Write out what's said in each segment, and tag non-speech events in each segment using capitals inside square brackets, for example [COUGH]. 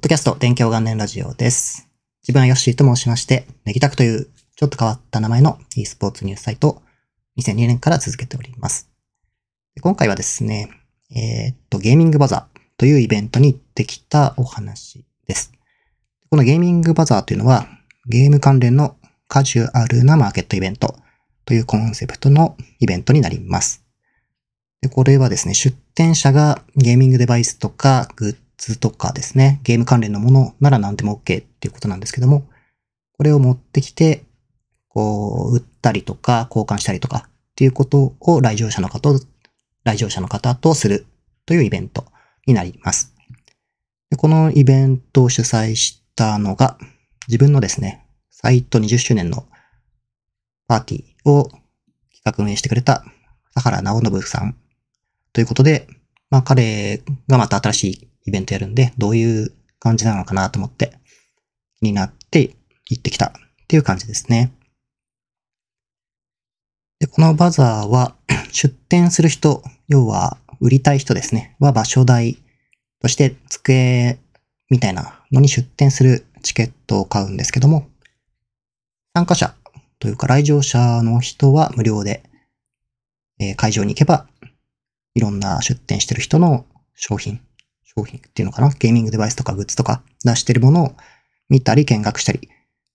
ポッドキャスト、勉強元年ラジオです。自分はヨッシーと申しまして、ネギタクというちょっと変わった名前の e スポーツニュースサイトを2002年から続けております。今回はですね、えーっと、ゲーミングバザーというイベントに行ってきたお話です。このゲーミングバザーというのは、ゲーム関連のカジュアルなマーケットイベントというコンセプトのイベントになります。で、これはですね、出展者がゲーミングデバイスとかグッズとかですね、ゲーム関連のものなら何でも OK っていうことなんですけども、これを持ってきて、こう、売ったりとか交換したりとかっていうことを来場者の方と、来場者の方とするというイベントになります。でこのイベントを主催したのが、自分のですね、サイト20周年のパーティーを企画運営してくれた、佐原直信さんということで、まあ彼がまた新しいイベントやるんで、どういう感じなのかなと思って気になって行ってきたっていう感じですね。で、このバザーは [CLEARS THROAT] 出店する人、要は売りたい人ですね、は場所代として机みたいなのに出店するチケットを買うんですけども、参加者というか来場者の人は無料で、えー会場に行けば、いろんな出店してる人の商品、商品っていうのかな？ゲーミングデバイスとかグッズとか出してるものを見たり見学したりっ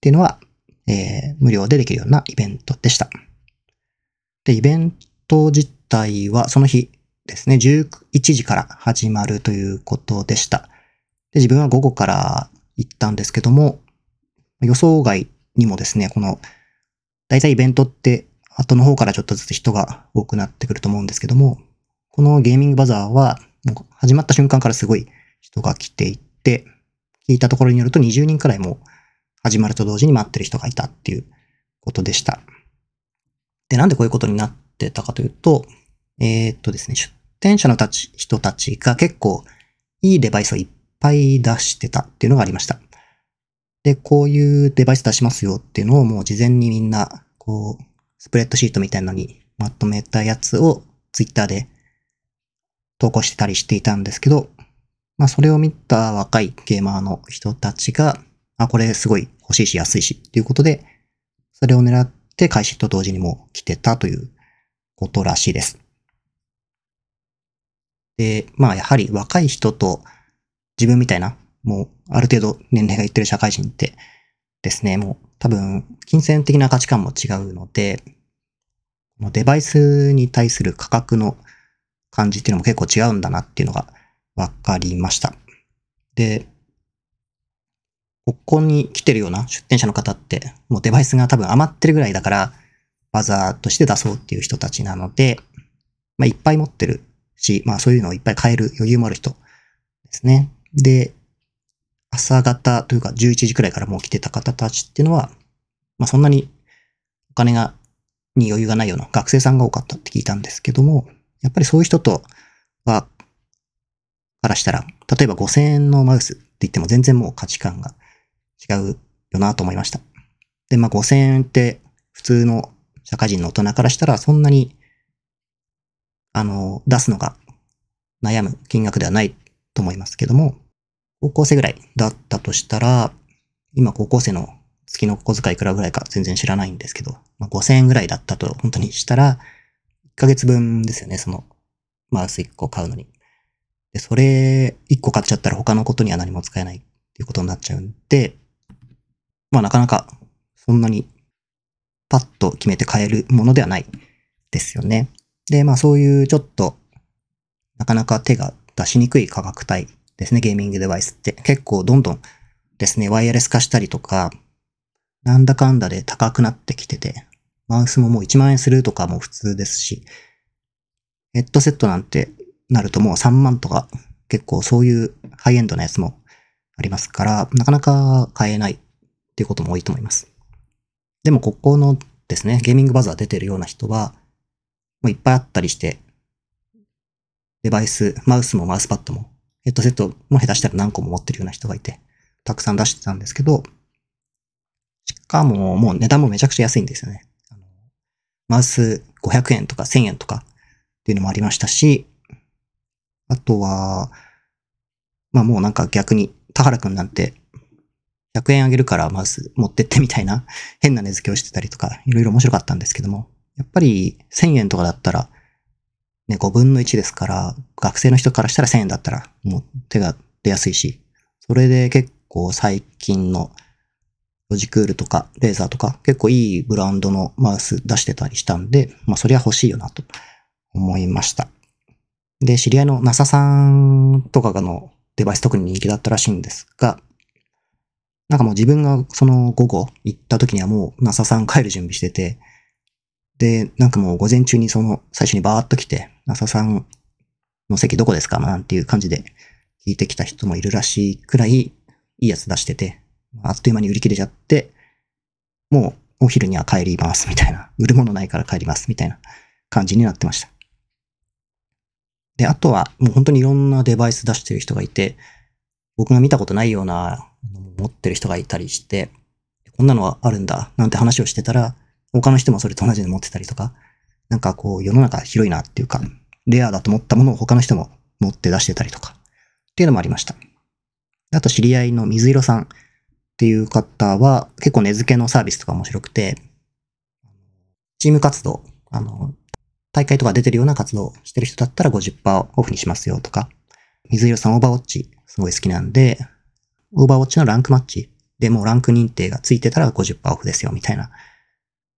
ていうのは、えー無料でできるようなイベントでした。で、イベント自体はその日ですね、11時から始まるということでした。で、自分は午後から行ったんですけども、予想外にもですね、この、大体イベントって後の方からちょっとずつ人が多くなってくると思うんですけども、このゲーミングバザーは、もう始まった瞬間からすごい人が来ていて、聞いたところによると20人くらいもう始まると同時に待ってる人がいたっていうことでした。で、なんでこういうことになってたかというと、えーっとですね、出店者のたち人たちが結構いいデバイスをいっぱい出してたっていうのがありました。で、こういうデバイス出しますよっていうのをもう事前にみんな、こう、スプレッドシートみたいなのにまとめたやつをツイッターで投稿してたりしていたんですけど、まあそれを見た若いゲーマーの人たちが、あ、これすごい欲しいし安いしっていうことで、それを狙って開始と同時にもう来てたということらしいです。で、まあやはり若い人と自分みたいな、もうある程度年齢がいってる社会人ってですね、もう多分金銭的な価値観も違うので、デバイスに対する価格の感じっていうのも結構違うんだなっていうのが分かりました。で、ここに来てるような出店者の方って、もうデバイスが多分余ってるぐらいだから、バザーとして出そうっていう人たちなので、まあいっぱい持ってるし、まあそういうのをいっぱい買える余裕もある人ですね。で、朝方というか11時くらいからもう来てた方たちっていうのは、まあそんなにお金が、に余裕がないような学生さんが多かったって聞いたんですけども、やっぱりそういう人とは、からしたら、例えば5000円のマウスって言っても全然もう価値観が違うよなと思いました。で、まあ5000円って普通の社会人の大人からしたらそんなに、あの、出すのが悩む金額ではないと思いますけども、高校生ぐらいだったとしたら、今高校生の月の小遣いいくらぐらいか全然知らないんですけど、まあ、5000円ぐらいだったと本当にしたら、ヶ月分ですよね、そのマウス1個買うのに。で、それ1個買っちゃったら他のことには何も使えないっていうことになっちゃうんで、まあなかなかそんなにパッと決めて買えるものではないですよね。で、まあそういうちょっとなかなか手が出しにくい価格帯ですね、ゲーミングデバイスって結構どんどんですね、ワイヤレス化したりとか、なんだかんだで高くなってきてて、マウスももう1万円するとかも普通ですし、ヘッドセットなんてなるともう3万とか結構そういうハイエンドなやつもありますから、なかなか買えないっていうことも多いと思います。でもここのですね、ゲーミングバザー出てるような人は、もういっぱいあったりして、デバイス、マウスもマウスパッドも、ヘッドセットも下手したら何個も持ってるような人がいて、たくさん出してたんですけど、しかももう値段もめちゃくちゃ安いんですよね。マウス500円とか1000円とかっていうのもありましたし、あとは、まあもうなんか逆に田原くんなんて、100円あげるからまず持ってってみたいな [LAUGHS] 変な値付けをしてたりとか、いろいろ面白かったんですけども、やっぱり1000円とかだったら、ね、5分の1ですから、学生の人からしたら1000円だったら、もう手が出やすいし、それで結構最近のロジクールとかレーザーとか結構いいブランドのマウス出してたりしたんで、まあそりゃ欲しいよなと思いました。で、知り合いの NASA さんとかがのデバイス特に人気だったらしいんですが、なんかもう自分がその午後行った時にはもう NASA さん帰る準備してて、で、なんかもう午前中にその最初にバーっと来て、NASA さんの席どこですか？なんていう感じで聞いてきた人もいるらしいくらいいいやつ出してて、あっという間に売り切れちゃって、もうお昼には帰りますみたいな、売るものないから帰りますみたいな感じになってました。で、あとはもう本当にいろんなデバイス出してる人がいて、僕が見たことないような持ってる人がいたりして、こんなのはあるんだなんて話をしてたら、他の人もそれと同じの持ってたりとか、なんかこう世の中広いなっていうか、レアだと思ったものを他の人も持って出してたりとか、っていうのもありました。あと知り合いの水色さんっていう方は結構根付けのサービスとか面白くて、チーム活動、あの、大会とか出てるような活動してる人だったら50%オフにしますよとか、水色さんオーバーウォッチすごい好きなんで、オーバーウォッチのランクマッチでもうランク認定がついてたら50%オフですよみたいな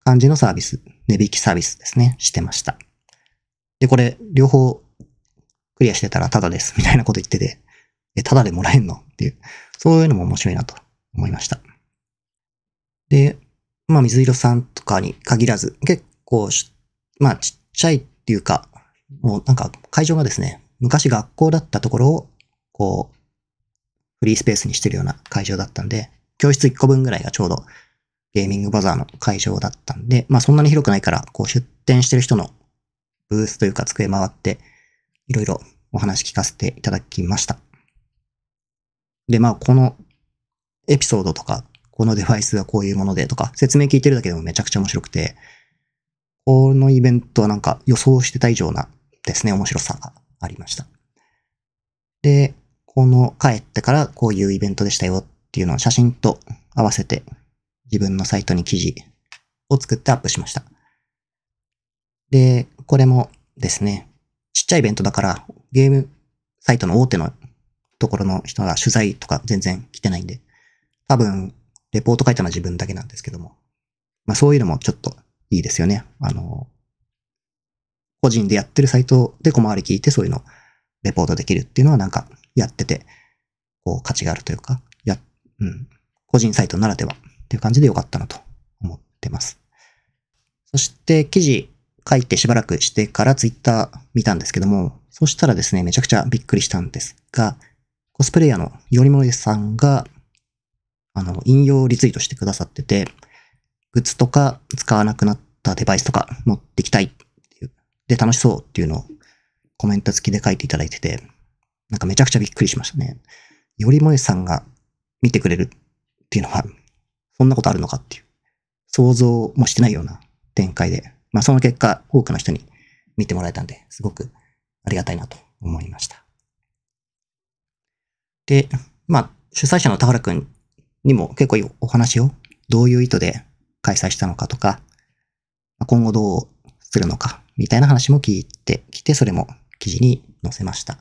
感じのサービス、値引きサービスですね、してました。で、これ両方クリアしてたらタダですみたいなこと言ってて、え、タダでもらえんの？っていう、そういうのも面白いなと思いました。で、まあ水色さんとかに限らず、結構、まあちっちゃいっていうか、もうなんか会場がですね、昔学校だったところを、こう、フリースペースにしてるような会場だったんで、教室1個分ぐらいがちょうどゲーミングバザーの会場だったんで、まあそんなに広くないから、こう出店してる人のブースというか机回って、いろいろお話聞かせていただきました。で、まあこのエピソードとか、このデバイスはこういうものでとか、説明聞いてるだけでもめちゃくちゃ面白くて、このイベントはなんか予想してた以上なですね、面白さがありました。で、この帰ってからこういうイベントでしたよっていうのを写真と合わせて自分のサイトに記事を作ってアップしました。で、これもですね、ちっちゃいイベントだからゲームサイトの大手のところの人が取材とか全然来てないんで、多分、レポート書いたのは自分だけなんですけども、まあそういうのもちょっといいですよね。あの、個人でやってるサイトで小回り聞いてそういうのレポートできるっていうのはなんかやってて、こう価値があるというか、や、うん、個人サイトならではっていう感じでよかったなと思ってます。そして記事書いてしばらくしてからツイッター見たんですけども、そしたらですね、めちゃくちゃびっくりしたんですが、コスプレイヤーのよりもりさんが、あの、引用リツイートしてくださってて、グッズとか使わなくなったデバイスとか持ってきたいっていう、で、楽しそうっていうのをコメント付きで書いていただいてて、なんかめちゃくちゃびっくりしましたね。よりもえさんが見てくれるっていうのは、そんなことあるのかっていう、想像もしてないような展開で、まあその結果、多くの人に見てもらえたんで、すごくありがたいなと思いました。で、まあ、主催者の田原くんにも結構お話を、どういう意図で開催したのかとか、今後どうするのか、みたいな話も聞いてきて、それも記事に載せました。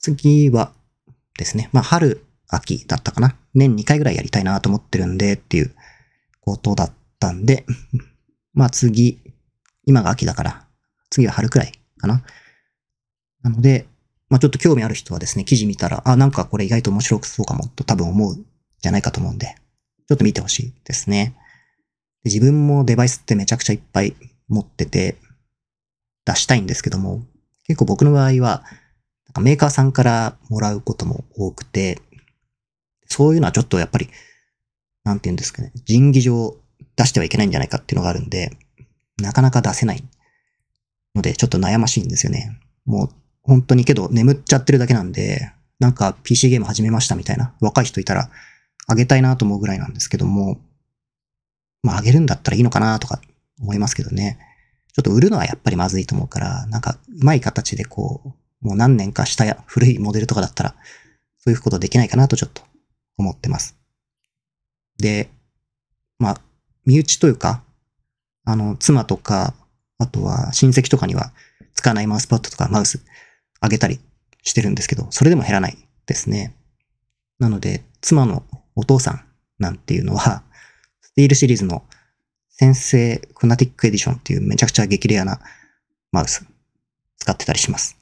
次はですね、まあ、春、秋だったかな。年2回ぐらいやりたいなと思ってるんでっていうことだったんで、[LAUGHS] まあ次、今が秋だから、次は春くらいかな。なので、まあちょっと興味ある人はですね、記事見たら、あ、なんかこれ意外と面白くそうかもと多分思うじゃないかと思うんで、ちょっと見てほしいですね。で自分もデバイスってめちゃくちゃいっぱい持ってて、出したいんですけども、結構僕の場合は、メーカーさんからもらうことも多くて、そういうのはちょっとやっぱり、なんて言うんですかね、人技上出してはいけないんじゃないかっていうのがあるんで、なかなか出せないので、ちょっと悩ましいんですよね。もう本当にけど眠っちゃってるだけなんで、なんか PC ゲーム始めましたみたいな若い人いたらあげたいなと思うぐらいなんですけども、まああげるんだったらいいのかなとか思いますけどね。ちょっと売るのはやっぱりまずいと思うから、なんかうまい形でこう、もう何年かした古いモデルとかだったら、そういうことできないかなとちょっと思ってます。で、まあ、身内というか、あの、妻とか、あとは親戚とかには使わないマウスパッドとかマウスあげたりしてるんですけど、それでも減らないですね。なので、妻のお父さんなんていうのは、[LAUGHS] スティールシリーズの先生フナティックエディションっていうめちゃくちゃ激レアなマウス使ってたりします。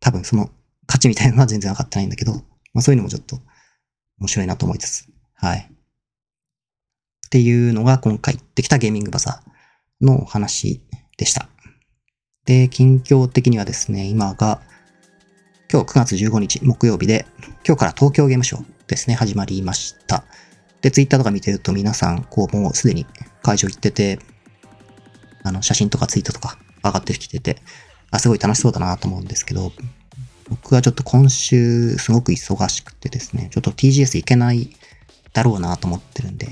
多分その価値みたいなのは全然分かってないんだけど、まあそういうのもちょっと面白いなと思いつつ、はい。っていうのが今回行ってきたゲーミングバザーのお話でした。で、近況的にはですね、今が、今日9月15日木曜日で、今日から東京ゲームショウですね、始まりました。で、ツイッターとか見てると皆さん、こう、もうすでに会場行ってて、あの、写真とかツイートとか上がってきてて、あ、すごい楽しそうだなと思うんですけど、僕はちょっと今週すごく忙しくてですね、ちょっと TGS 行けないだろうなと思ってるんで、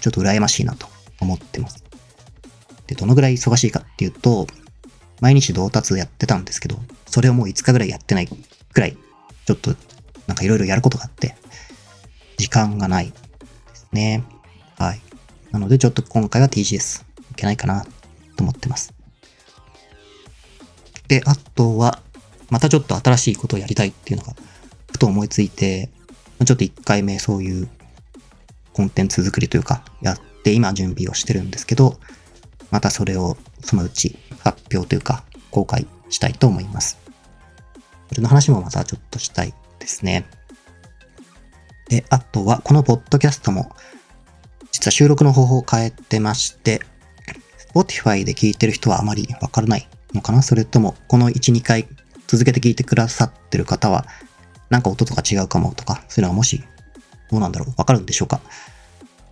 ちょっと羨ましいなと思ってます。で、どのぐらい忙しいかっていうと、毎日同達やってたんですけど、それをもう5日ぐらいやってないくらい、ちょっとなんかいろいろやることがあって、時間がないですね。はい。なのでちょっと今回は TGS いけないかなと思ってます。で、あとは、またちょっと新しいことをやりたいっていうのが、ふと思いついて、ちょっと1回目そういうコンテンツ作りというか、やって今準備をしてるんですけど、またそれをそのうち発表というか、公開したいと思います。それの話もまたちょっとしたいですね。で、あとは、このポッドキャストも、実は収録の方法を変えてまして、Spotify で聞いてる人はあまりわからないのかな？それとも、この1、2回続けて聞いてくださってる方は、なんか音とか違うかもとか、そういうのがもし、どうなんだろうわかるんでしょうか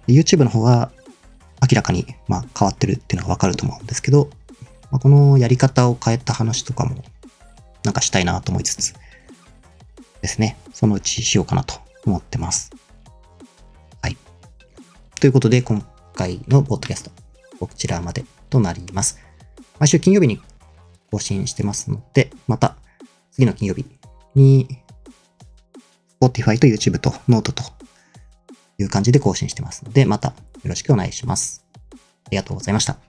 ?YouTube の方は、明らかに、まあ、変わってるっていうのがわかると思うんですけど、まあ、このやり方を変えた話とかも、なんかしたいなと思いつつ、ですね。そのうちしようかなと思ってます。はい。ということで、今回のポッドキャスト、こちらまでとなります。毎週金曜日に更新してますので、また次の金曜日に Spotify と YouTube と Note という感じで更新してますので、またよろしくお願いします。ありがとうございました。